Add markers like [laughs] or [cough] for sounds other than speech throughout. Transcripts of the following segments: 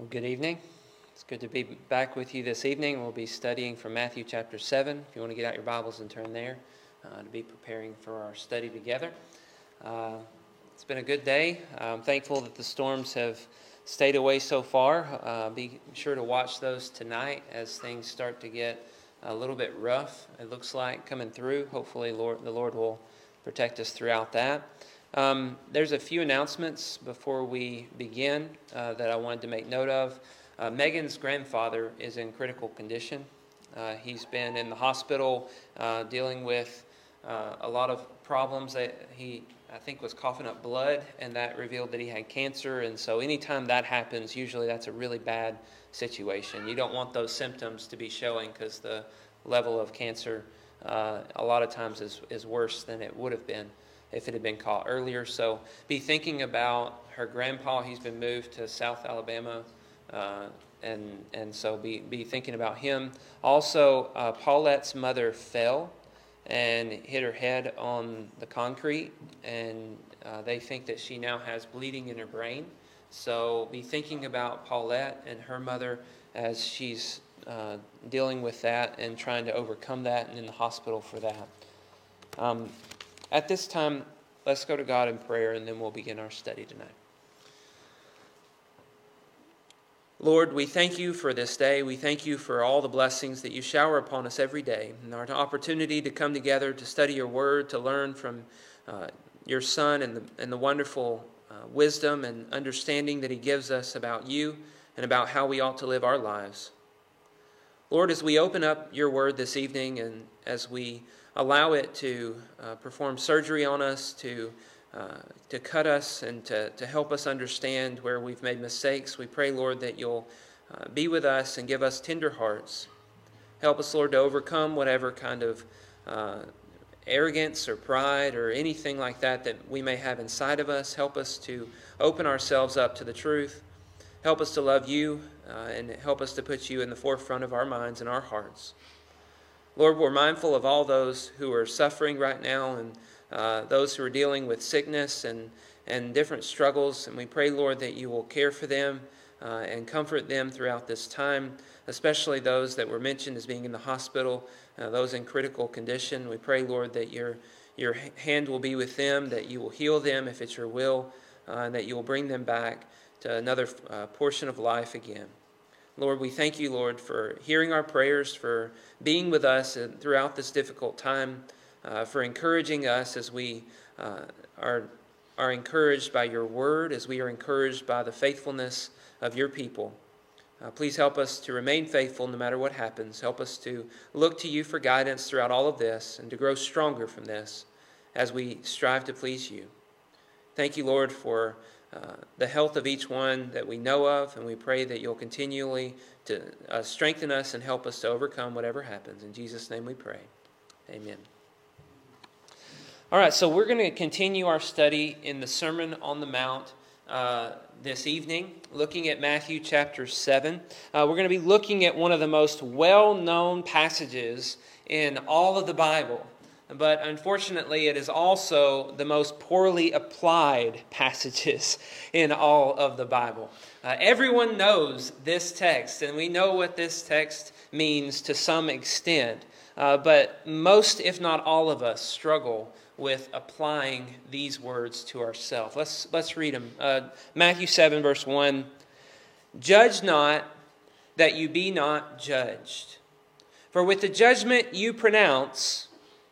Well, good evening. It's good to be back with you this evening. We'll be studying from Matthew chapter 7. If you want to get out your Bibles and turn there uh, to be preparing for our study together. Uh, it's been a good day. I'm thankful that the storms have stayed away so far. Uh, be sure to watch those tonight as things start to get a little bit rough, it looks like, coming through. Hopefully, Lord, the Lord will protect us throughout that. Um, there's a few announcements before we begin uh, that I wanted to make note of. Uh, Megan's grandfather is in critical condition. Uh, he's been in the hospital uh, dealing with uh, a lot of problems. That he, I think, was coughing up blood, and that revealed that he had cancer. And so, anytime that happens, usually that's a really bad situation. You don't want those symptoms to be showing because the level of cancer uh, a lot of times is, is worse than it would have been if it had been caught earlier. So be thinking about her grandpa. He's been moved to South Alabama. Uh, and, and so be, be thinking about him. Also, uh, Paulette's mother fell and hit her head on the concrete, and uh, they think that she now has bleeding in her brain. So be thinking about Paulette and her mother as she's uh, dealing with that and trying to overcome that and in the hospital for that. Um, at this time, let's go to God in prayer and then we'll begin our study tonight. Lord, we thank you for this day. We thank you for all the blessings that you shower upon us every day and our opportunity to come together to study your word, to learn from uh, your Son and the, and the wonderful uh, wisdom and understanding that he gives us about you and about how we ought to live our lives. Lord, as we open up your word this evening and as we allow it to uh, perform surgery on us, to, uh, to cut us, and to, to help us understand where we've made mistakes. We pray, Lord, that you'll uh, be with us and give us tender hearts. Help us, Lord, to overcome whatever kind of uh, arrogance or pride or anything like that that we may have inside of us. Help us to open ourselves up to the truth. Help us to love you uh, and help us to put you in the forefront of our minds and our hearts. Lord, we're mindful of all those who are suffering right now and uh, those who are dealing with sickness and, and different struggles. And we pray, Lord, that you will care for them uh, and comfort them throughout this time, especially those that were mentioned as being in the hospital, uh, those in critical condition. We pray, Lord, that your, your hand will be with them, that you will heal them if it's your will, uh, and that you will bring them back to another uh, portion of life again. Lord, we thank you, Lord, for hearing our prayers, for being with us throughout this difficult time, uh, for encouraging us as we uh, are, are encouraged by your word, as we are encouraged by the faithfulness of your people. Uh, please help us to remain faithful no matter what happens. Help us to look to you for guidance throughout all of this and to grow stronger from this as we strive to please you. Thank you, Lord, for uh, the health of each one that we know of, and we pray that you'll continually to uh, strengthen us and help us to overcome whatever happens. In Jesus' name we pray. Amen. All right, so we're going to continue our study in the Sermon on the Mount uh, this evening, looking at Matthew chapter 7. Uh, we're going to be looking at one of the most well known passages in all of the Bible but unfortunately, it is also the most poorly applied [laughs] passages in all of the Bible. Uh, everyone knows this text, and we know what this text means to some extent, uh, but most, if not all of us, struggle with applying these words to ourselves. Let's, let's read them. Uh, Matthew 7, verse 1 Judge not that you be not judged. For with the judgment you pronounce,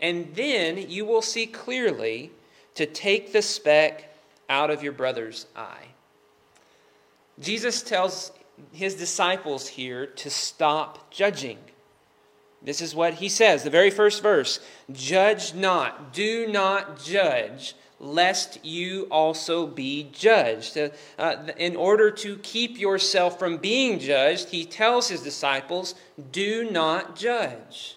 and then you will see clearly to take the speck out of your brother's eye. Jesus tells his disciples here to stop judging. This is what he says, the very first verse Judge not, do not judge, lest you also be judged. Uh, uh, in order to keep yourself from being judged, he tells his disciples, Do not judge.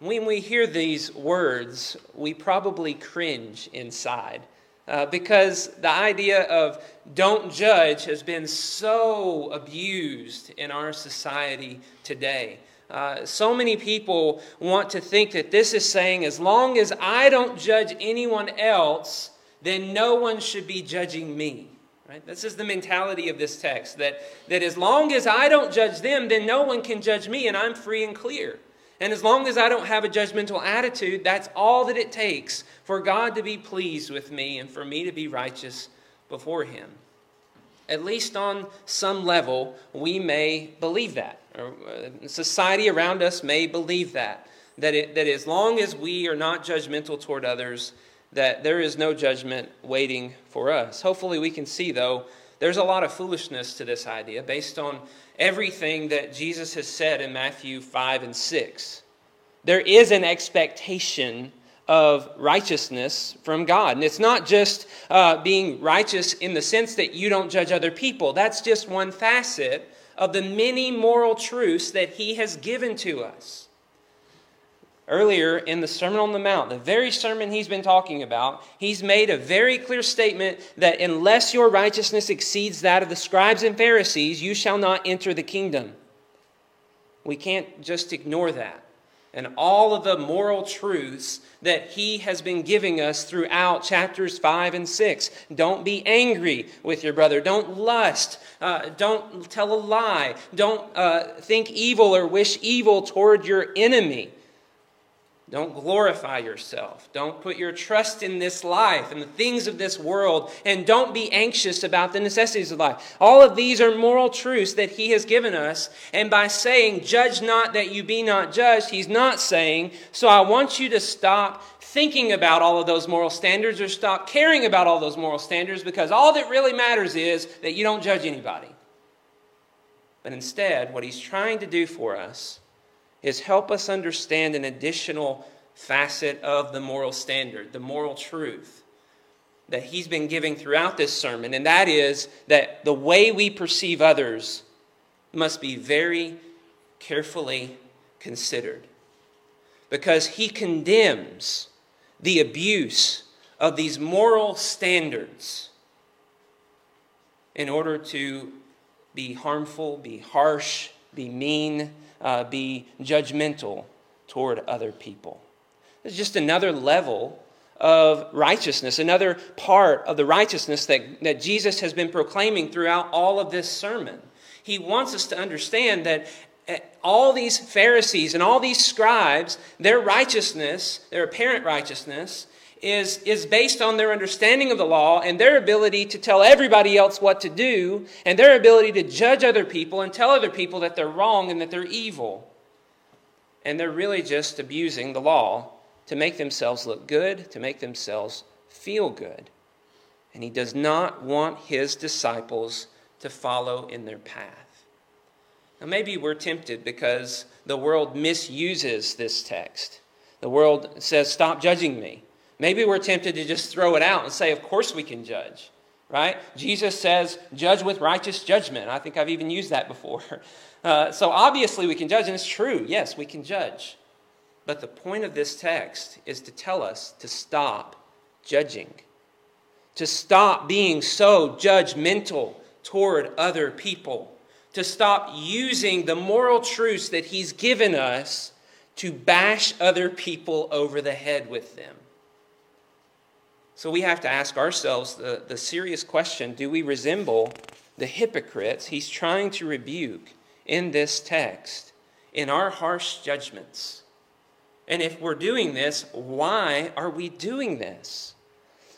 When we hear these words, we probably cringe inside. Uh, because the idea of don't judge has been so abused in our society today. Uh, so many people want to think that this is saying, as long as I don't judge anyone else, then no one should be judging me. Right? This is the mentality of this text that, that as long as I don't judge them, then no one can judge me, and I'm free and clear. And as long as I don't have a judgmental attitude, that's all that it takes for God to be pleased with me and for me to be righteous before Him. At least on some level, we may believe that or uh, society around us may believe that. That, it, that as long as we are not judgmental toward others, that there is no judgment waiting for us. Hopefully, we can see, though, there's a lot of foolishness to this idea based on everything that Jesus has said in Matthew 5 and 6. There is an expectation of righteousness from God. And it's not just uh, being righteous in the sense that you don't judge other people, that's just one facet of the many moral truths that he has given to us. Earlier in the Sermon on the Mount, the very sermon he's been talking about, he's made a very clear statement that unless your righteousness exceeds that of the scribes and Pharisees, you shall not enter the kingdom. We can't just ignore that and all of the moral truths that he has been giving us throughout chapters 5 and 6. Don't be angry with your brother. Don't lust. Uh, don't tell a lie. Don't uh, think evil or wish evil toward your enemy. Don't glorify yourself. Don't put your trust in this life and the things of this world. And don't be anxious about the necessities of life. All of these are moral truths that He has given us. And by saying, Judge not that you be not judged, He's not saying, So I want you to stop thinking about all of those moral standards or stop caring about all those moral standards because all that really matters is that you don't judge anybody. But instead, what He's trying to do for us is help us understand an additional facet of the moral standard, the moral truth that he's been giving throughout this sermon, and that is that the way we perceive others must be very carefully considered. Because he condemns the abuse of these moral standards in order to be harmful, be harsh, be mean, uh, be judgmental toward other people. It's just another level of righteousness, another part of the righteousness that, that Jesus has been proclaiming throughout all of this sermon. He wants us to understand that eh, all these Pharisees and all these scribes, their righteousness, their apparent righteousness, is, is based on their understanding of the law and their ability to tell everybody else what to do and their ability to judge other people and tell other people that they're wrong and that they're evil. And they're really just abusing the law to make themselves look good, to make themselves feel good. And he does not want his disciples to follow in their path. Now, maybe we're tempted because the world misuses this text. The world says, Stop judging me. Maybe we're tempted to just throw it out and say, of course we can judge, right? Jesus says, judge with righteous judgment. I think I've even used that before. [laughs] Uh, so obviously we can judge, and it's true. Yes, we can judge. But the point of this text is to tell us to stop judging, to stop being so judgmental toward other people, to stop using the moral truths that He's given us to bash other people over the head with them. So we have to ask ourselves the, the serious question do we resemble the hypocrites he's trying to rebuke in this text in our harsh judgments? And if we're doing this, why are we doing this?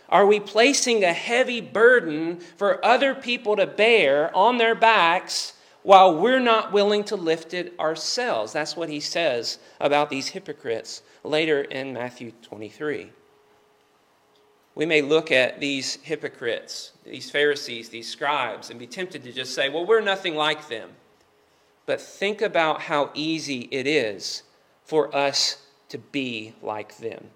Are we placing a heavy burden for other people to bear on their backs while we're not willing to lift it ourselves? That's what he says about these hypocrites later in Matthew 23 we may look at these hypocrites, these Pharisees, these scribes, and be tempted to just say, well, we're nothing like them. But think about how easy it is for us to be like them.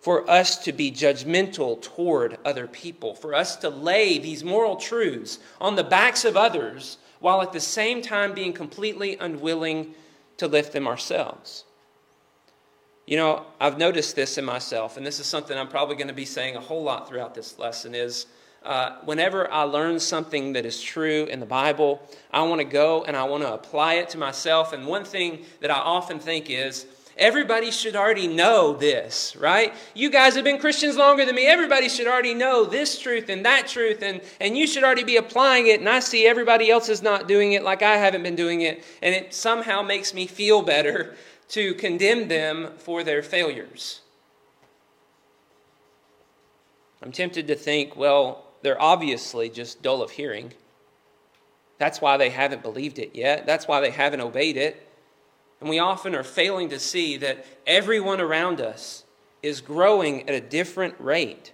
for us to be judgmental toward other people, for us to lay these moral truths on the backs of others while at the same time being completely unwilling to lift them ourselves. You know, I've noticed this in myself, and this is something I'm probably going to be saying a whole lot throughout this lesson is uh, whenever I learn something that is true in the Bible, I want to go and I want to apply it to myself. And one thing that I often think is, Everybody should already know this, right? You guys have been Christians longer than me. Everybody should already know this truth and that truth, and, and you should already be applying it. And I see everybody else is not doing it like I haven't been doing it. And it somehow makes me feel better to condemn them for their failures. I'm tempted to think, well, they're obviously just dull of hearing. That's why they haven't believed it yet. That's why they haven't obeyed it. And we often are failing to see that everyone around us is growing at a different rate.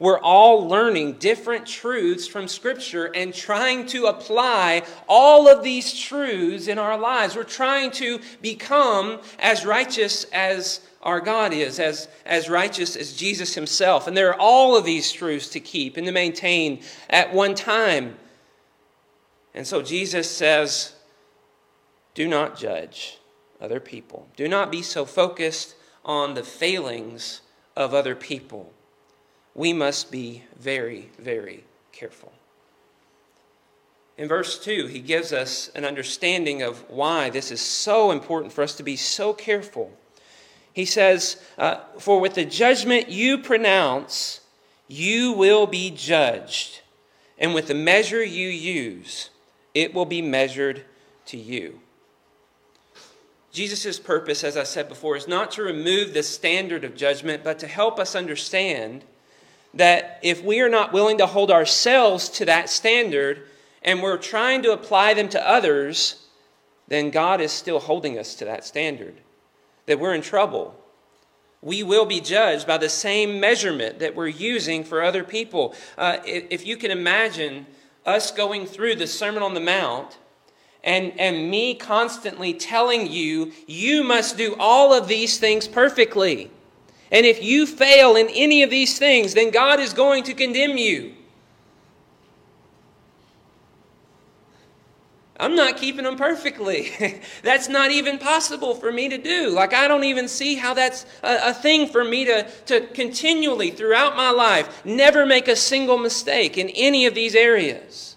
We're all learning different truths from Scripture and trying to apply all of these truths in our lives. We're trying to become as righteous as our God is, as, as righteous as Jesus Himself. And there are all of these truths to keep and to maintain at one time. And so Jesus says, Do not judge other people. Do not be so focused on the failings of other people. We must be very, very careful. In verse 2, he gives us an understanding of why this is so important for us to be so careful. He says, uh, For with the judgment you pronounce, you will be judged, and with the measure you use, it will be measured to you. Jesus' purpose, as I said before, is not to remove the standard of judgment, but to help us understand that if we are not willing to hold ourselves to that standard and we're trying to apply them to others, then God is still holding us to that standard. That we're in trouble. We will be judged by the same measurement that we're using for other people. Uh, if you can imagine us going through the Sermon on the Mount and, and me constantly telling you, you must do all of these things perfectly. And if you fail in any of these things, then God is going to condemn you. I'm not keeping them perfectly. [laughs] that's not even possible for me to do. Like, I don't even see how that's a, a, thing for me to, to continually, throughout my life, never make a single mistake in any of these areas.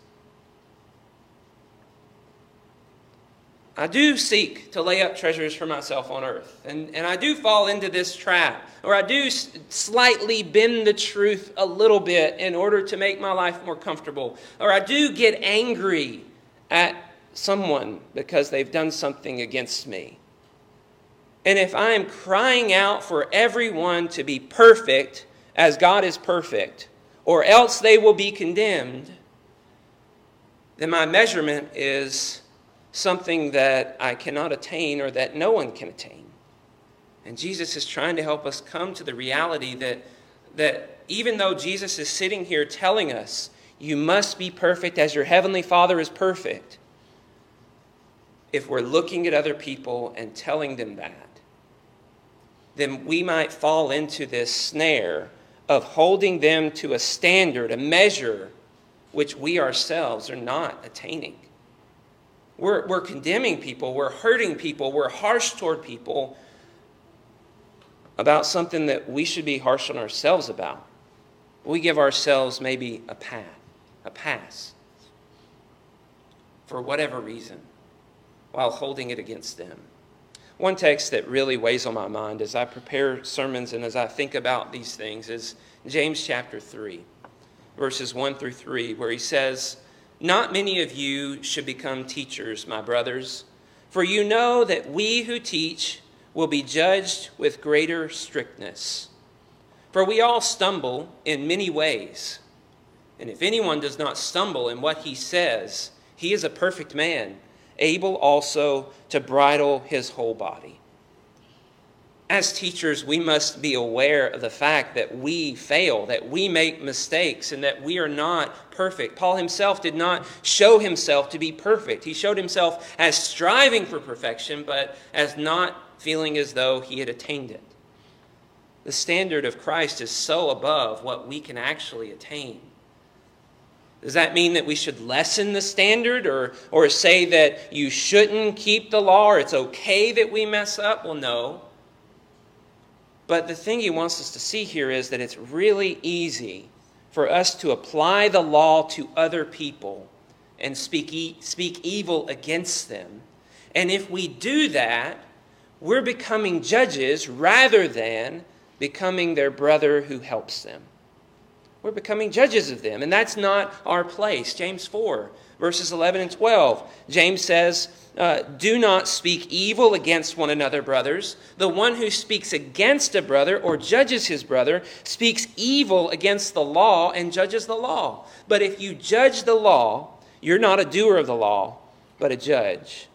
I do seek to lay up treasures for myself on earth. And, and I do fall into this trap, or I do slightly bend the truth a little bit in order to make my life more comfortable. Or I do get angry at someone because they've done something against me. And if I am crying out for everyone to be perfect as God is perfect, or else they will be condemned, then my measurement is something that I cannot attain or that no one can attain. And Jesus is trying to help us come to the reality that, that even though Jesus is sitting here telling us, you must be perfect as your heavenly Father is perfect, if we're looking at other people and telling them that, then we might fall into this snare of holding them to a standard, a measure, which we ourselves are not attaining. We're, we're condemning people, we're hurting people, we're harsh toward people about something that we should be harsh on ourselves about. We give ourselves maybe a pass, a pass for whatever reason while holding it against them. One text that really weighs on my mind as I prepare sermons and as I think about these things is James chapter 3, verses 1 through 3, where he says, not many of you should become teachers, my brothers, for you know that we who teach will be judged with greater strictness. For we all stumble in many ways. And if anyone does not stumble in what he says, he is a perfect man, able also to bridle his whole body as teachers, we must be aware of the fact that we fail, that we make mistakes, and that we are not perfect. Paul himself did not show himself to be perfect. He showed himself as striving for perfection, but as not feeling as though he had attained it. The standard of Christ is so above what we can actually attain. Does that mean that we should lessen the standard or, or say that you shouldn't keep the law or it's okay that we mess up? Well, no. But the thing he wants us to see here is that it's really easy for us to apply the law to other people and speak, e- speak evil against them. And if we do that, we're becoming judges rather than becoming their brother who helps them. We're becoming judges of them, and that's not our place. James 4, verses 11 and 12. James says, uh, Do not speak evil against one another, brothers. The one who speaks against a brother or judges his brother speaks evil against the law and judges the law. But if you judge the law, you're not a doer of the law, but a judge.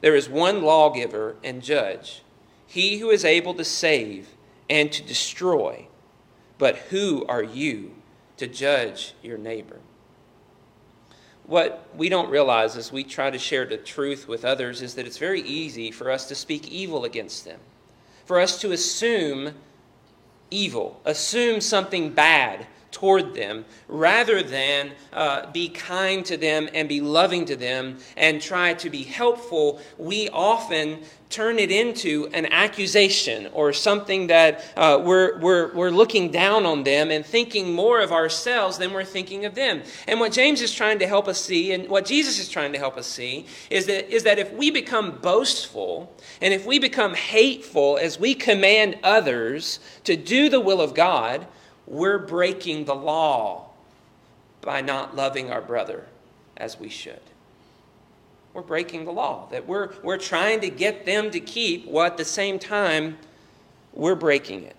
There is one lawgiver and judge, he who is able to save and to destroy. But who are you to judge your neighbor? What we don't realize as we try to share the truth with others is that it's very easy for us to speak evil against them, for us to assume evil, assume something bad toward them rather than uh, be kind to them and be loving to them and try to be helpful, we often turn it into an accusation or something that uh, we're, we're, we're looking down on them and thinking more of ourselves than we're thinking of them. And what James is trying to help us see, and what Jesus is trying to help us see, is that, is that if we become boastful and if we become hateful as we command others to do the will of God, we're breaking the law by not loving our brother as we should. We're breaking the law, that we're, we're trying to get them to keep while at the same time we're breaking it.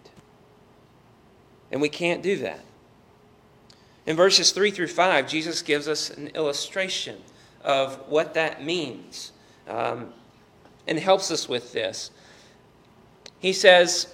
And we can't do that. In verses 3 through 5, Jesus gives us an illustration of what that means um, and helps us with this. He says,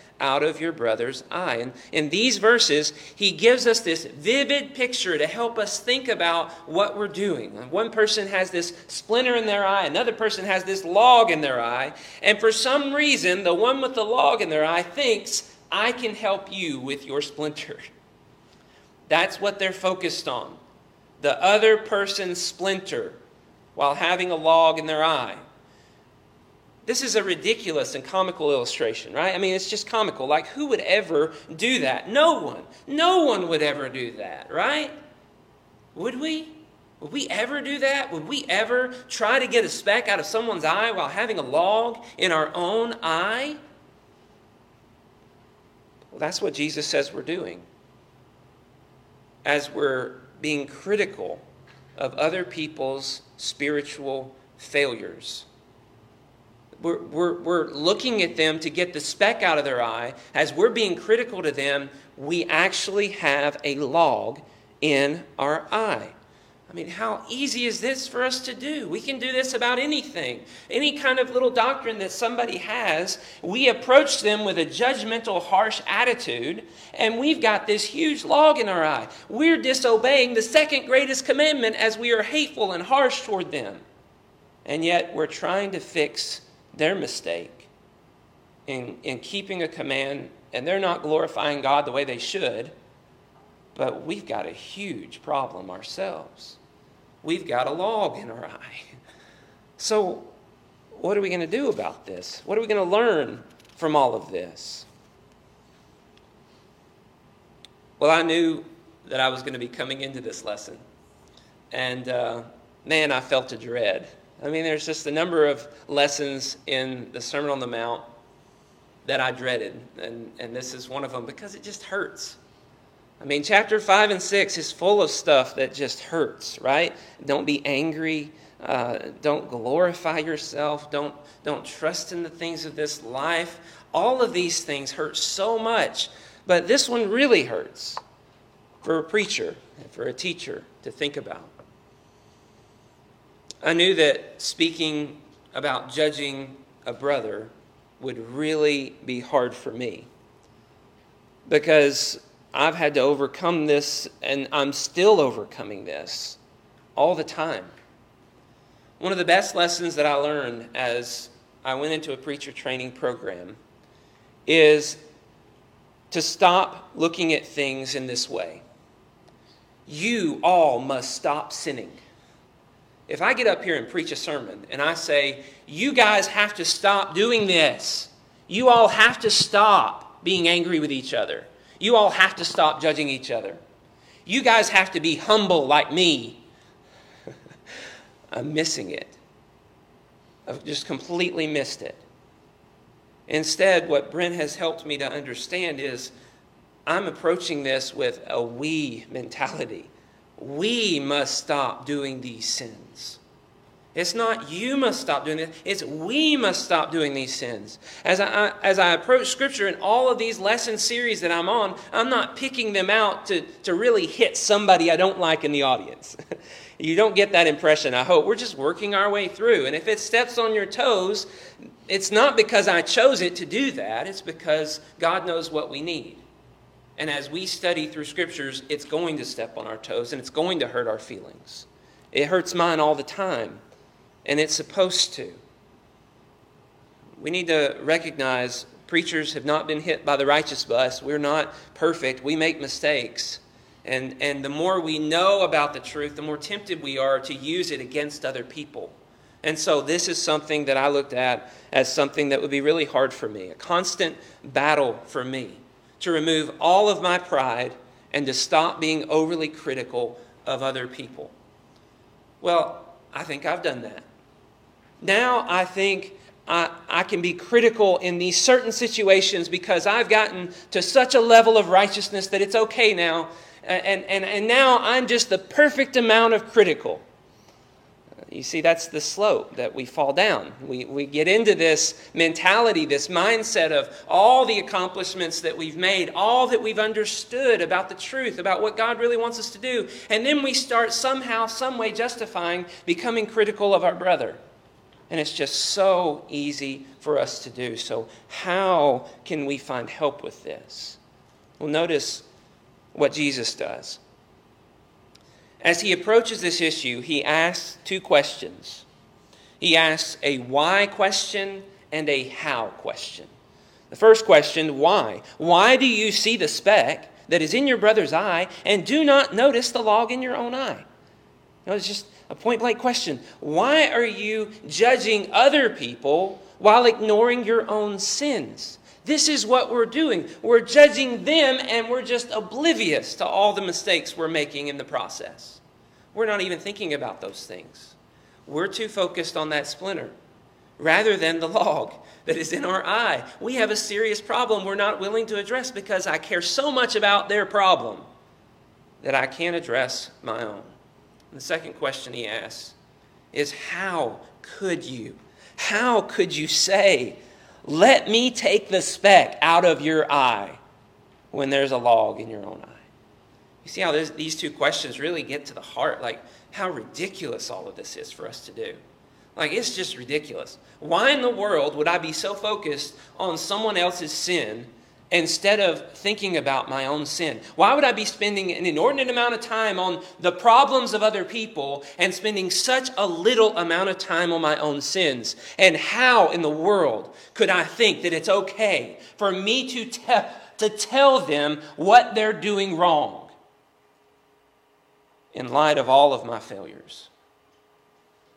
out of your brother's eye. And in these verses, he gives us this vivid picture to help us think about what we're doing. One person has this splinter in their eye, another person has this log in their eye, and for some reason, the one with the log in their eye thinks, I can help you with your splinter. That's what they're focused on. The other person's splinter while having a log in their eye. This is a ridiculous and comical illustration, right? I mean, it's just comical. Like, who would ever do that? No one. No one would ever do that, right? Would we? Would we ever do that? Would we ever try to get a speck out of someone's eye while having a log in our own eye? Well, that's what Jesus says we're doing. As we're being critical of other people's spiritual failures we're, we're, we're looking at them to get the speck out of their eye, as we're being critical to them, we actually have a log in our eye. I mean, how easy is this for us to do? We can do this about anything. Any kind of little doctrine that somebody has, we approach them with a judgmental, harsh attitude, and we've got this huge log in our eye. We're disobeying the second greatest commandment as we are hateful and harsh toward them. And yet, we're trying to fix their mistake in, in keeping a command, and they're not glorifying God the way they should, but we've got a huge problem ourselves. We've got a log in our eye. [laughs] So, what are we going to do about this? What are we going to learn from all of this? Well, I knew that I was going to be coming into this lesson. And uh, man, I felt a dread. I mean, there's just a number of lessons in the Sermon on the Mount that I dreaded, and, and this is one of them because it just hurts. I mean, chapter 5 and 6 is full of stuff that just hurts, right? Don't be angry. Uh, don't glorify yourself. Don't, don't trust in the things of this life. All of these things hurt so much. But this one really hurts for a preacher, and for a teacher to think about. I knew that speaking about judging a brother would really be hard for me because I've had to overcome this and I'm still overcoming this all the time. One of the best lessons that I learned as I went into a preacher training program is to stop looking at things in this way. You all must stop sinning. If I get up here and preach a sermon and I say, you guys have to stop doing this, you all have to stop being angry with each other, you all have to stop judging each other, you guys have to be humble like me, [laughs] I'm missing it. I've just completely missed it. Instead, what Brent has helped me to understand is I'm approaching this with a we mentality. We must stop doing these sins. It's not you must stop doing it, it's we must stop doing these sins. As I, as I approach Scripture in all of these lesson series that I'm on, I'm not picking them out to, to really hit somebody I don't like in the audience. [laughs] you don't get that impression, I hope. We're just working our way through. And if it steps on your toes, it's not because I chose it to do that, it's because God knows what we need. And as we study through Scriptures, it's going to step on our toes and it's going to hurt our feelings. It hurts mine all the time and it's supposed to. We need to recognize preachers have not been hit by the righteous bus. We're not perfect. We make mistakes. And, and the more we know about the truth, the more tempted we are to use it against other people. And so, this is something that I looked at as something that would be really hard for me a constant battle for me to remove all of my pride and to stop being overly critical of other people. Well, I think I've done that. Now I think I, I can be critical in these certain situations because I've gotten to such a level of righteousness that it's okay now. And, and, and now I'm just the perfect amount of critical. You see, that's the slope that we fall down. We, we get into this mentality, this mindset of all the accomplishments that we've made, all that we've understood about the truth, about what God really wants us to do. And then we start somehow, some way justifying becoming critical of our brother. And it's just so easy for us to do. So, how can we find help with this? Well, notice what Jesus does. As he approaches this issue, he asks two questions. He asks a why question and a how question. The first question, why? Why do you see the speck that is in your brother's eye and do not notice the log in your own eye? You know, it's just a point blank question. Why are you judging other people while ignoring your own sins? This is what we're doing. We're judging them and we're just oblivious to all the mistakes we're making in the process. We're not even thinking about those things. We're too focused on that splinter rather than the log that is in our eye. We have a serious problem we're not willing to address because I care so much about their problem that I can't address my own. And the second question he asks is How could you? How could you say, Let me take the speck out of your eye when there's a log in your own eye? You see how this, these two questions really get to the heart, like how ridiculous all of this is for us to do. Like, it's just ridiculous. Why in the world would I be so focused on someone else's sin instead of thinking about my own sin? Why would I be spending an inordinate amount of time on the problems of other people and spending such a little amount of time on my own sins? And how in the world could I think that it's okay for me to, te- to tell them what they're doing wrong in light of all of my failures?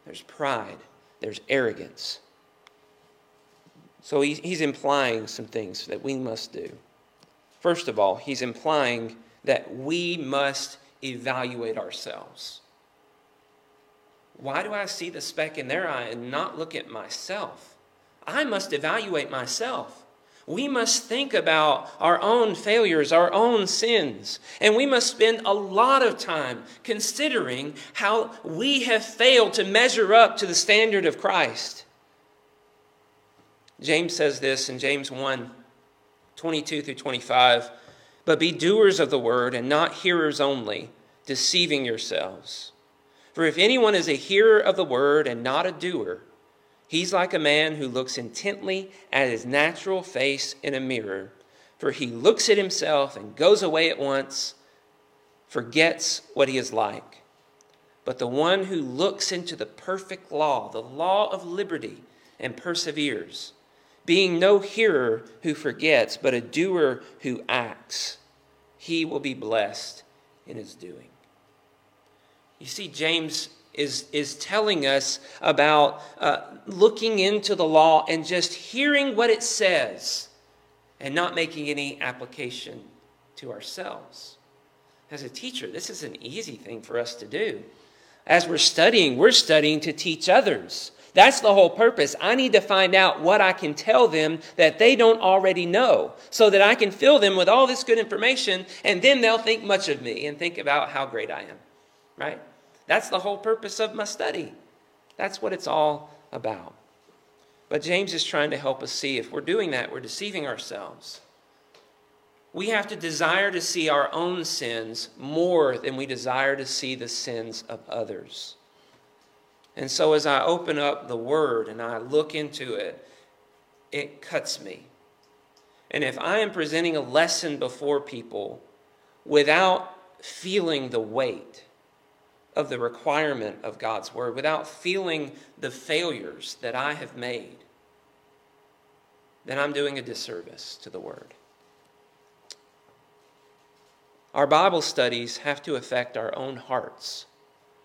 There's pride, there's arrogance so he's implying some things that we must do. First of all, he's implying that we must evaluate ourselves. Why do I see the speck in their eye and not look at myself? I must evaluate myself. We must think about our own failures, our own sins, and we must spend a lot of time considering how we have failed to measure up to the standard of Christ. James says this in James 1 22 through 25. But be doers of the word and not hearers only, deceiving yourselves. For if anyone is a hearer of the word and not a doer, He's like a man who looks intently at his natural face in a mirror, for he looks at himself and goes away at once, forgets what he is like. But the one who looks into the perfect law, the law of liberty, and perseveres, being no hearer who forgets, but a doer who acts, he will be blessed in his doing. You see, James is, is telling us about uh, looking into the law and just hearing what it says and not making any application to ourselves. As a teacher, this is an easy thing for us to do. As we're studying, we're studying to teach others. That's the whole purpose. I need to find out what I can tell them that they don't already know so that I can fill them with all this good information and then they'll think much of me and think about how great I am. Right? That's the whole purpose of my study. That's what it's all about. But James is trying to help us see if we're doing that, we're deceiving ourselves. We have to desire to see our own sins more than we desire to see the sins of others. And so as I open up the Word and I look into it, it cuts me. And if I am presenting a lesson before people without feeling the weight, of the requirement of God's word, without feeling the failures that I have made, then I'm doing a disservice to the word. Our Bible studies have to affect our own hearts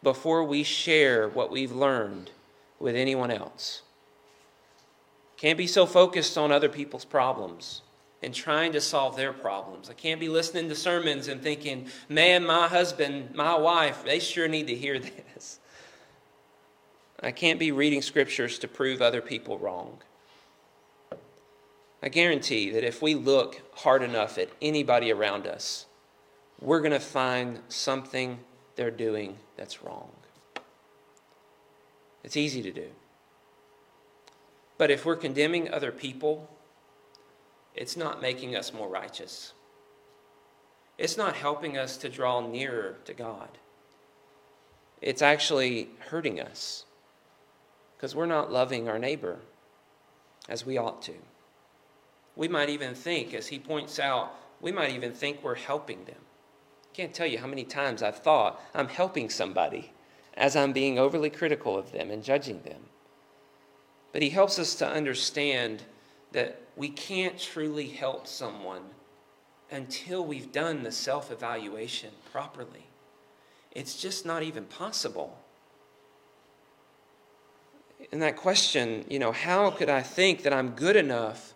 before we share what we've learned with anyone else. Can't be so focused on other people's problems and trying to solve their problems. I can't be listening to sermons and thinking, man, my husband, my wife, they sure need to hear [laughs] this. I can't be reading scriptures to prove other people wrong. I guarantee that if we look hard enough at anybody around us, we're going to find something they're doing that's wrong. It's easy to do. But if we're condemning other people, it's not making us more righteous. It's not helping us to draw nearer to God. It's actually hurting us because we're not loving our neighbor as we ought to. We might even think, as he points out, we might even think we're helping them. Can't tell you how many times I've thought I'm helping somebody as I'm being overly critical of them and judging them. But he helps us to understand that we can't truly help someone until we've done the self evaluation properly. It's just not even possible. And that question, you know, how could I think that I'm good enough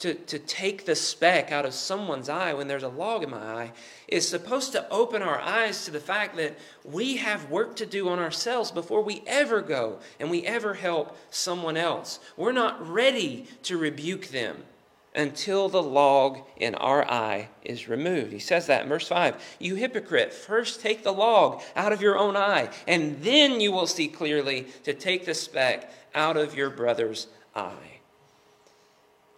to, to take the speck out of someone's eye when there's a log in my eye is supposed to open our eyes to the fact that we have work to do on ourselves before we ever go and we ever help someone else. We're not ready to rebuke them until the log in our eye is removed. He says that in verse 5. You hypocrite, first take the log out of your own eye, and then you will see clearly to take the speck out of your brother's eye.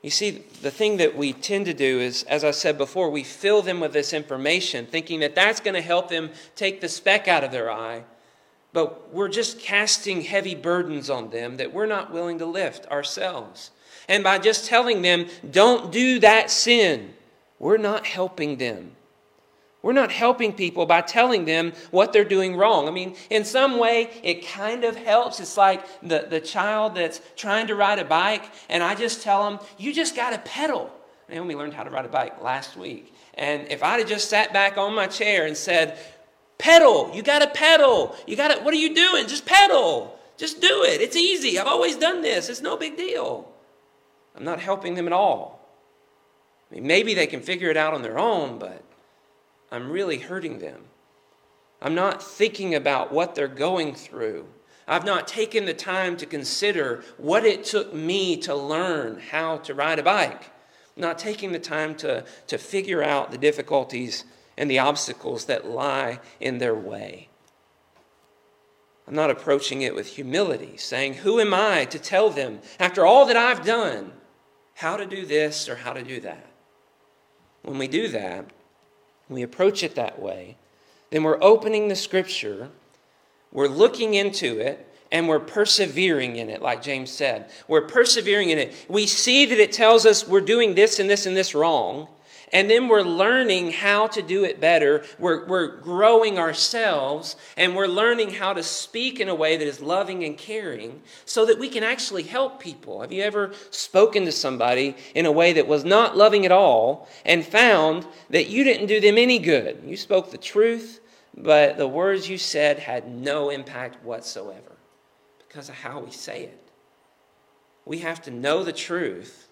You see, the thing that we tend to do is, as I said before, we fill them with this information, thinking that that's going to help them take the speck out of their eye. But we're just casting heavy burdens on them that we're not willing to lift ourselves. And by just telling them, don't do that sin, we're not helping them. We're not helping people by telling them what they're doing wrong. I mean, in some way, it kind of helps. It's like the, the child that's trying to ride a bike, and I just tell them, you just got to pedal. Naomi learned how to ride a bike last week. And if I'd have just sat back on my chair and said, pedal, you got to pedal. You got to, what are you doing? Just pedal. Just do it. It's easy. I've always done this. It's no big deal. I'm not helping them at all. I mean, maybe they can figure it out on their own, but I'm really hurting them. I'm not thinking about what they're going through. I've not taken the time to consider what it took me to learn how to ride a bike. I'm not taking the time to, to figure out the difficulties and the obstacles that lie in their way. I'm not approaching it with humility, saying, Who am I to tell them, after all that I've done, how to do this or how to do that? When we do that, we approach it that way, then we're opening the scripture, we're looking into it, and we're persevering in it, like James said. We're persevering in it. We see that it tells us we're doing this and this and this wrong, and then we're learning how to do it better. We're, we're growing ourselves, and we're learning how to speak in a way that is loving and caring so that we can actually help people. Have you ever spoken to somebody in a way that was not loving at all and found that you didn't do them any good? You spoke the truth, but the words you said had no impact whatsoever because of how we say it. We have to know the truth,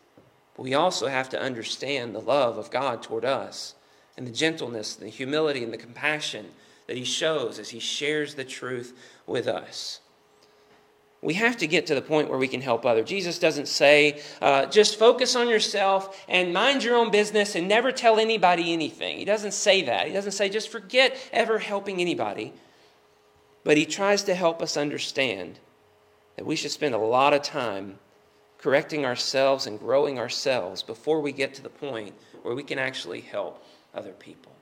but we also have to understand the love of God toward us and the gentleness, the humility, and the compassion that He shows as He shares the truth with us. We have to get to the point where we can help others. Jesus doesn't say, uh, just focus on yourself and mind your own business and never tell anybody anything. He doesn't say that. He doesn't say, just forget ever helping anybody. But he tries to help us understand that we should spend a lot of time correcting ourselves and growing ourselves before we get to the point where we can actually help other people.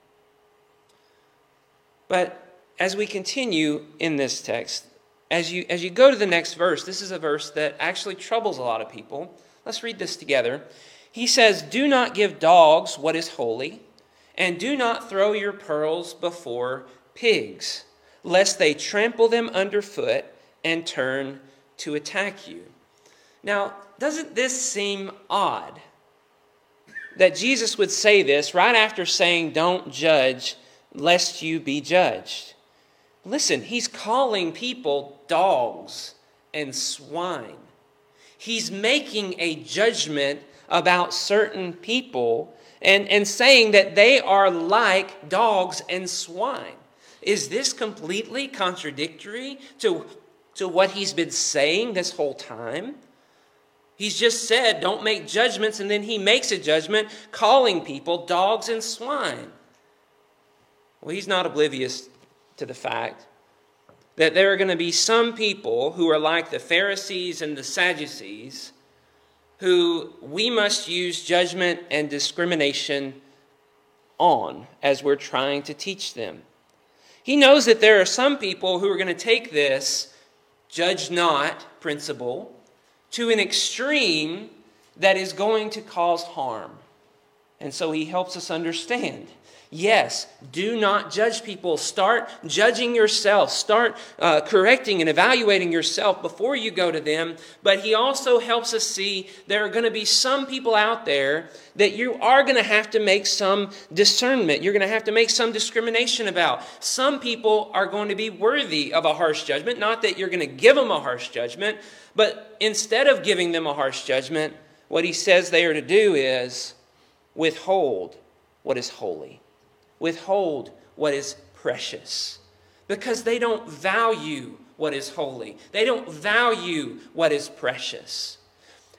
But as we continue in this text, as you, as you go to the next verse, this is a verse that actually troubles a lot of people. Let's read this together. He says, Do not give dogs what is holy, and do not throw your pearls before pigs, lest they trample them underfoot and turn to attack you. Now, doesn't this seem odd that Jesus would say this right after saying, Don't judge, lest you be judged? Listen, he's calling people dogs and swine. He's making a judgment about certain people and, and saying that they are like dogs and swine. Is this completely contradictory to to what he's been saying this whole time? He's just said, don't make judgments, and then he makes a judgment calling people dogs and swine. Well, he's not oblivious to the fact that there are going to be some people who are like the Pharisees and the Sadducees who we must use judgment and discrimination on as we're trying to teach them. He knows that there are some people who are going to take this judge not principle to an extreme that is going to cause harm. And so he helps us understand Yes, do not judge people. Start judging yourself. Start uh, correcting and evaluating yourself before you go to them. But he also helps us see there are going to be some people out there that you are going to have to make some discernment. You're going to have to make some discrimination about. Some people are going to be worthy of a harsh judgment. Not that you're going to give them a harsh judgment, but instead of giving them a harsh judgment, what he says they are to do is withhold what is holy withhold what is precious because they don't value what is holy. They don't value what is precious.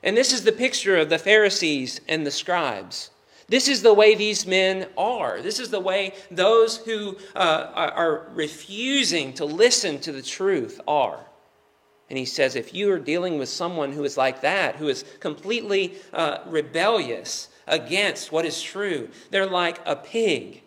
And this is the picture of the Pharisees and the scribes. This is the way these men are. This is the way those who uh, are refusing to listen to the truth are. And he says, if you are dealing with someone who is like that, who is completely uh, rebellious against what is true, they're like a pig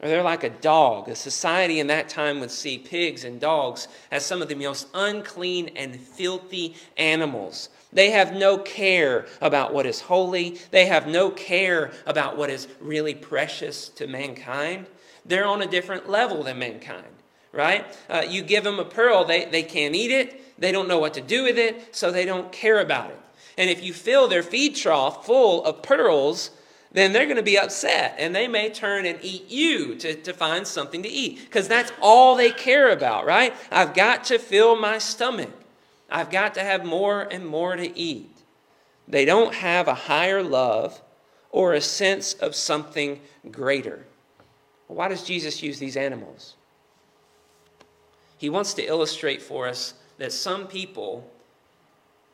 or they're like a dog. A society in that time would see pigs and dogs as some of the most unclean and filthy animals. They have no care about what is holy, they have no care about what is really precious to mankind. They're on a different level than mankind, right? Uh, you give them a pearl, they, they can't eat it, they don't know what to do with it, so they don't care about it. And if you fill their feed trough full of pearls, then they're going to be upset and they may turn and eat you to, to find something to eat because that's all they care about, right? I've got to fill my stomach. I've got to have more and more to eat. They don't have a higher love or a sense of something greater. Why does Jesus use these animals? He wants to illustrate for us that some people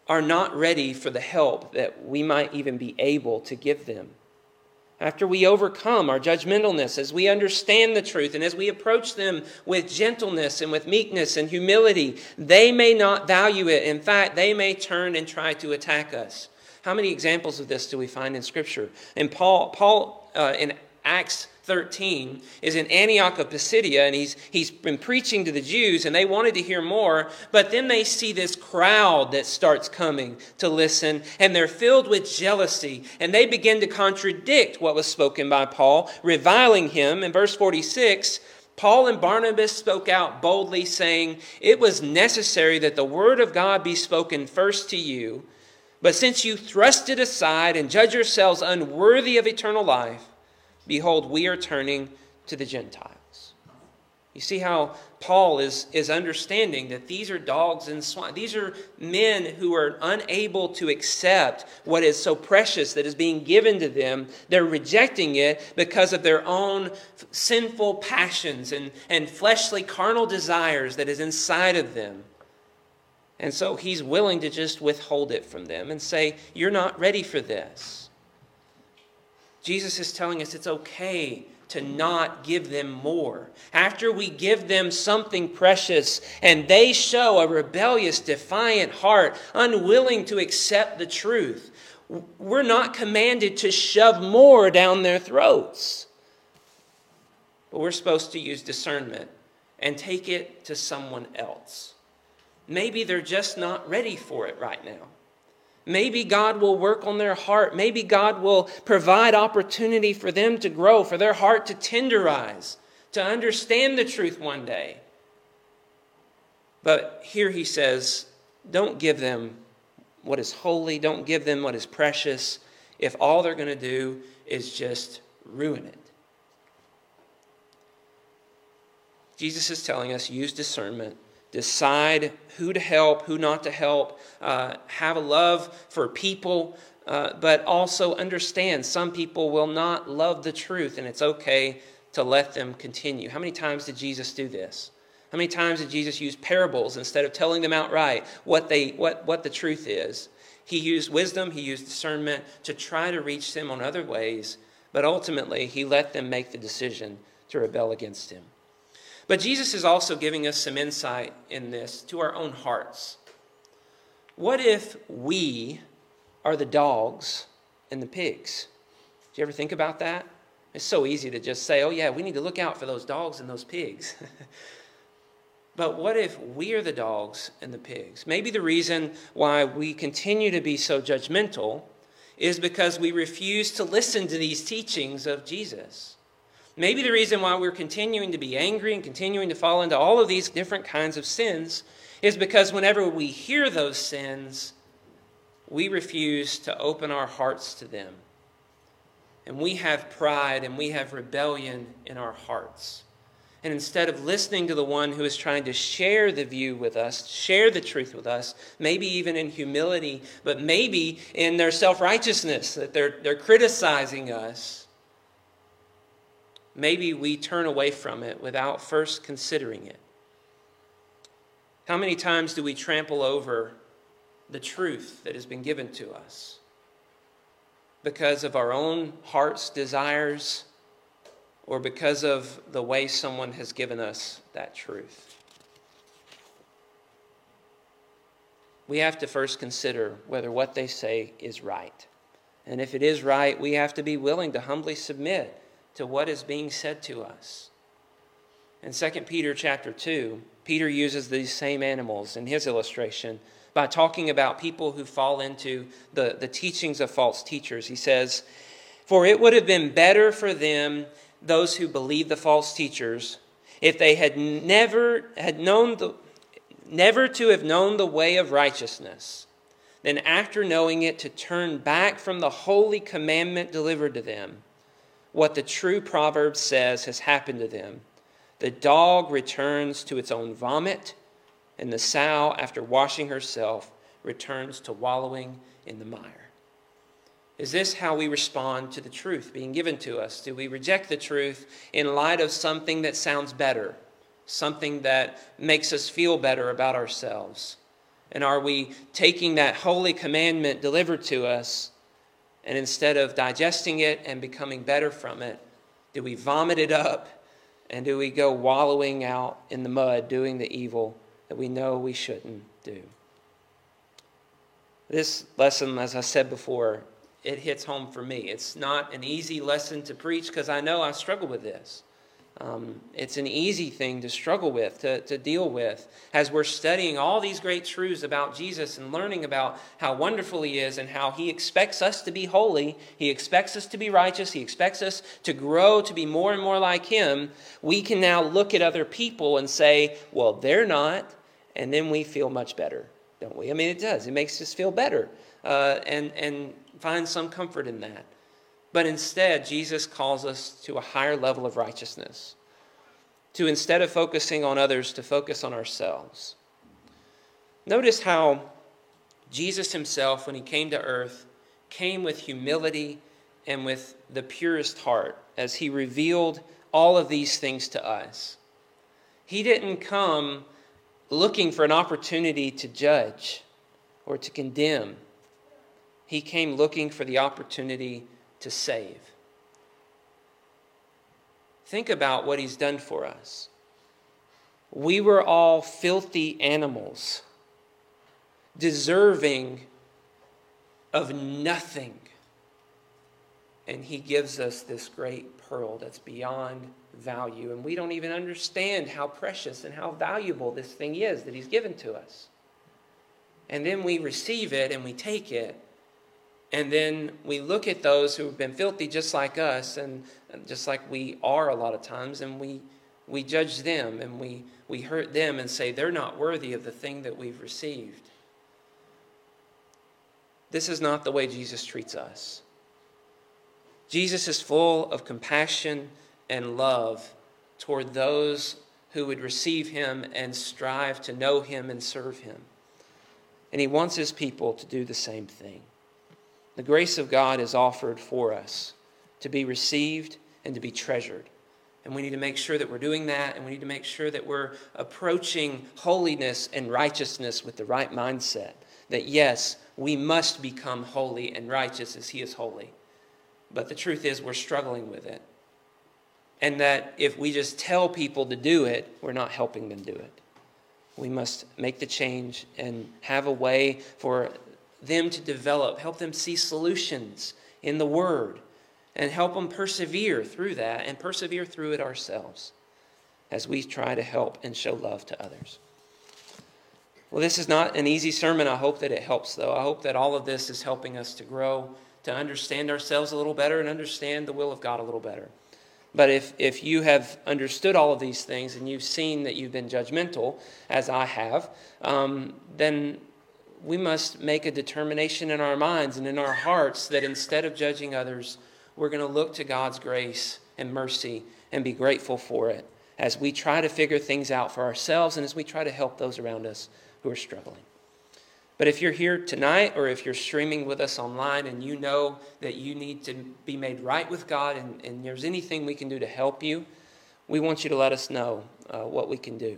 are not ready for the help that we might even be able to give them after we overcome our judgmentalness, as we understand the truth, and as we approach them with gentleness and with meekness and humility, they may not value it. In fact, they may turn and try to attack us. How many examples of this do we find in Scripture? And Paul, Paul uh, in Acts 13 is in Antioch of Pisidia, and he's, he's been preaching to the Jews, and they wanted to hear more. But then they see this crowd that starts coming to listen, and they're filled with jealousy, and they begin to contradict what was spoken by Paul, reviling him. In verse 46, Paul and Barnabas spoke out boldly, saying, It was necessary that the word of God be spoken first to you. But since you thrust it aside and judge yourselves unworthy of eternal life, behold, we are turning to the Gentiles. You see how Paul is, is understanding that these are dogs and swine. These are men who are unable to accept what is so precious that is being given to them. They're rejecting it because of their own sinful passions and, and fleshly carnal desires that is inside of them. And so he's willing to just withhold it from them and say, You're not ready for this. Jesus is telling us it's okay to not give them more. After we give them something precious and they show a rebellious, defiant heart, unwilling to accept the truth, we're not commanded to shove more down their throats. But we're supposed to use discernment and take it to someone else. Maybe they're just not ready for it right now. Maybe God will work on their heart. Maybe God will provide opportunity for them to grow, for their heart to tenderize, to understand the truth one day. But here he says, don't give them what is holy, don't give them what is precious, if all they're going to do is just ruin it. Jesus is telling us use discernment decide who to help, who not to help, uh, have a love for people, uh, but also understand some people will not love the truth, and it's okay to let them continue. How many times did Jesus do this? How many times did Jesus use parables instead of telling them outright what, they, what, what the truth is? He used wisdom, he used discernment to try to reach them on other ways, but ultimately he let them make the decision to rebel against him. But Jesus is also giving us some insight in this to our own hearts. What if we are the dogs and the pigs? Do you ever think about that? It's so easy to just say, oh, yeah, we need to look out for those dogs and those pigs. [laughs] but what if we are the dogs and the pigs? Maybe the reason why we continue to be so judgmental is because we refuse to listen to these teachings of Jesus. Maybe the reason why we're continuing to be angry and continuing to fall into all of these different kinds of sins is because whenever we hear those sins, we refuse to open our hearts to them. And we have pride and we have rebellion in our hearts. And instead of listening to the one who is trying to share the view with us, share the truth with us, maybe even in humility, but maybe in their self righteousness, that they're, they're criticizing us, maybe we turn away from it without first considering it. How many times do we trample over the truth that has been given to us because of our own heart's desires or because of the way someone has given us that truth? We have to first consider whether what they say is right. And if it is right, we have to be willing to humbly submit to what is being said to us. In 2 Peter chapter 2, Peter uses these same animals in his illustration by talking about people who fall into the, the teachings of false teachers. He says, For it would have been better for them, those who believe the false teachers, if they had never had known the never to have known the way of righteousness, than after knowing it to turn back from the holy commandment delivered to them what the true proverb says has happened to them. The dog returns to its own vomit, and the sow, after washing herself, returns to wallowing in the mire. Is this how we respond to the truth being given to us? Do we reject the truth in light of something that sounds better, something that makes us feel better about ourselves? And are we taking that holy commandment delivered to us and instead of digesting it and becoming better from it, do we vomit it up and do we go wallowing out in the mud doing the evil that we know we shouldn't do? This lesson, as I said before, it hits home for me. It's not an easy lesson to preach because I know I struggle with this. Um, it's an easy thing to struggle with, to, to deal with, as we're studying all these great truths about Jesus and learning about how wonderful He is and how He expects us to be holy. He expects us to be righteous. He expects us to grow to be more and more like Him. We can now look at other people and say, well, they're not. And then we feel much better, don't we? I mean, it does. It makes us feel better uh, and, and find some comfort in that. But instead, Jesus calls us to a higher level of righteousness, to instead of focusing on others, to focus on ourselves. Notice how Jesus himself, when he came to earth, came with humility and with the purest heart as he revealed all of these things to us. He didn't come looking for an opportunity to judge or to condemn. He came looking for the opportunity to save. Think about what he's done for us. We were all filthy animals, deserving of nothing. And he gives us this great pearl that's beyond value. And we don't even understand how precious and how valuable this thing is that he's given to us. And then we receive it and we take it and then we look at those who have been filthy just like us and just like we are a lot of times, and we, we judge them and we, we hurt them and say they're not worthy of the thing that we've received. This is not the way Jesus treats us. Jesus is full of compassion and love toward those who would receive him and strive to know him and serve him. And he wants his people to do the same thing. The grace of God is offered for us to be received and to be treasured. And we need to make sure that we're doing that, and we need to make sure that we're approaching holiness and righteousness with the right mindset. That yes, we must become holy and righteous as He is holy. But the truth is, we're struggling with it. And that if we just tell people to do it, we're not helping them do it. We must make the change and have a way for them to develop, help them see solutions in the Word, and help them persevere through that and persevere through it ourselves as we try to help and show love to others. Well, this is not an easy sermon. I hope that it helps, though. I hope that all of this is helping us to grow, to understand ourselves a little better, and understand the will of God a little better. But if, if you have understood all of these things and you've seen that you've been judgmental, as I have, um, then we must make a determination in our minds and in our hearts that instead of judging others, we're going to look to God's grace and mercy and be grateful for it as we try to figure things out for ourselves and as we try to help those around us who are struggling. But if you're here tonight or if you're streaming with us online and you know that you need to be made right with God and, and there's anything we can do to help you, we want you to let us know uh, what we can do.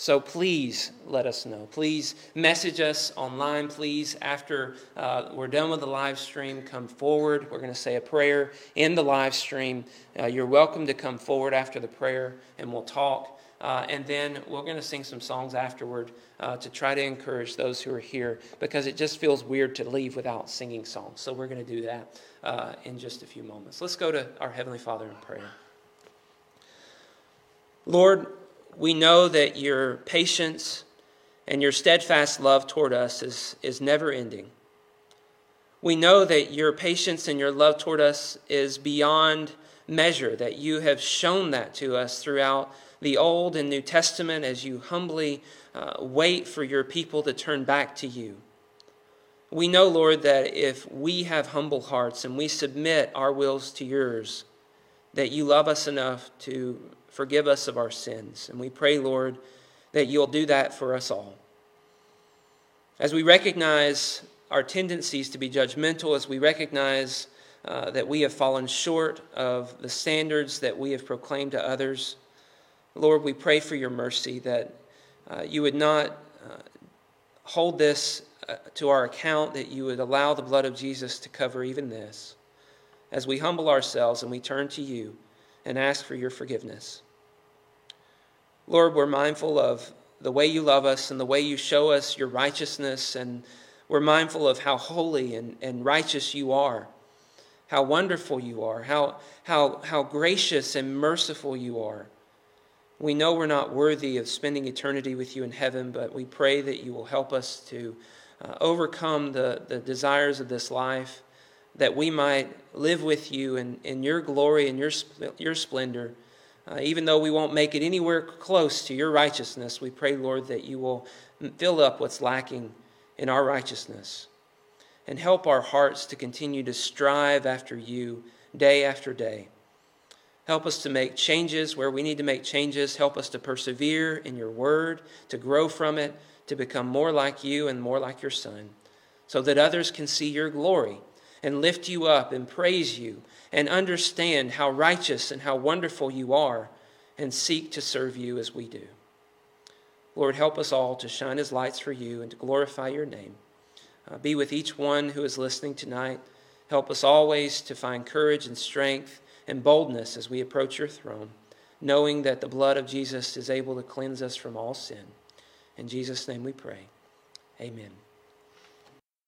So please let us know. Please message us online. Please, after uh, we're done with the live stream, come forward. We're going to say a prayer in the live stream. Uh, you're welcome to come forward after the prayer and we'll talk. Uh, and then we're going to sing some songs afterward uh, to try to encourage those who are here because it just feels weird to leave without singing songs. So we're going to do that uh, in just a few moments. Let's go to our Heavenly Father in prayer. Lord, we know that your patience and your steadfast love toward us is, is never ending. We know that your patience and your love toward us is beyond measure, that you have shown that to us throughout the Old and New Testament as you humbly uh, wait for your people to turn back to you. We know, Lord, that if we have humble hearts and we submit our wills to yours, that you love us enough to forgive us of our sins. And we pray, Lord, that you'll do that for us all. As we recognize our tendencies to be judgmental, as we recognize uh, that we have fallen short of the standards that we have proclaimed to others, Lord, we pray for your mercy that uh, you would not uh, hold this uh, to our account, that you would allow the blood of Jesus to cover even this. As we humble ourselves and we turn to you, and ask for your forgiveness. Lord, we're mindful of the way you love us and the way you show us your righteousness, and we're mindful of how holy and, and righteous you are. how wonderful you are, how, how, how gracious and merciful you are. We know we're not worthy of spending eternity with you in heaven, but we pray that you will help us to uh, overcome the, the desires of this life, that we might live with you in, in your glory and your, your splendor. Uh, even though we won't make it anywhere close to your righteousness, we pray, Lord, that you will fill up what's lacking in our righteousness and help our hearts to continue to strive after you day after day. Help us to make changes where we need to make changes. Help us to persevere in your word, to grow from it, to become more like you and more like your Son, so that others can see your glory and lift you up and praise you and understand how righteous and how wonderful you are and seek to serve you as we do. Lord, help us all to shine as lights for you and to glorify your name. Uh, be with each one who is listening tonight. Help us always to find courage and strength and boldness as we approach your throne, knowing that the blood of Jesus is able to cleanse us from all sin. In Jesus' name we pray. Amen.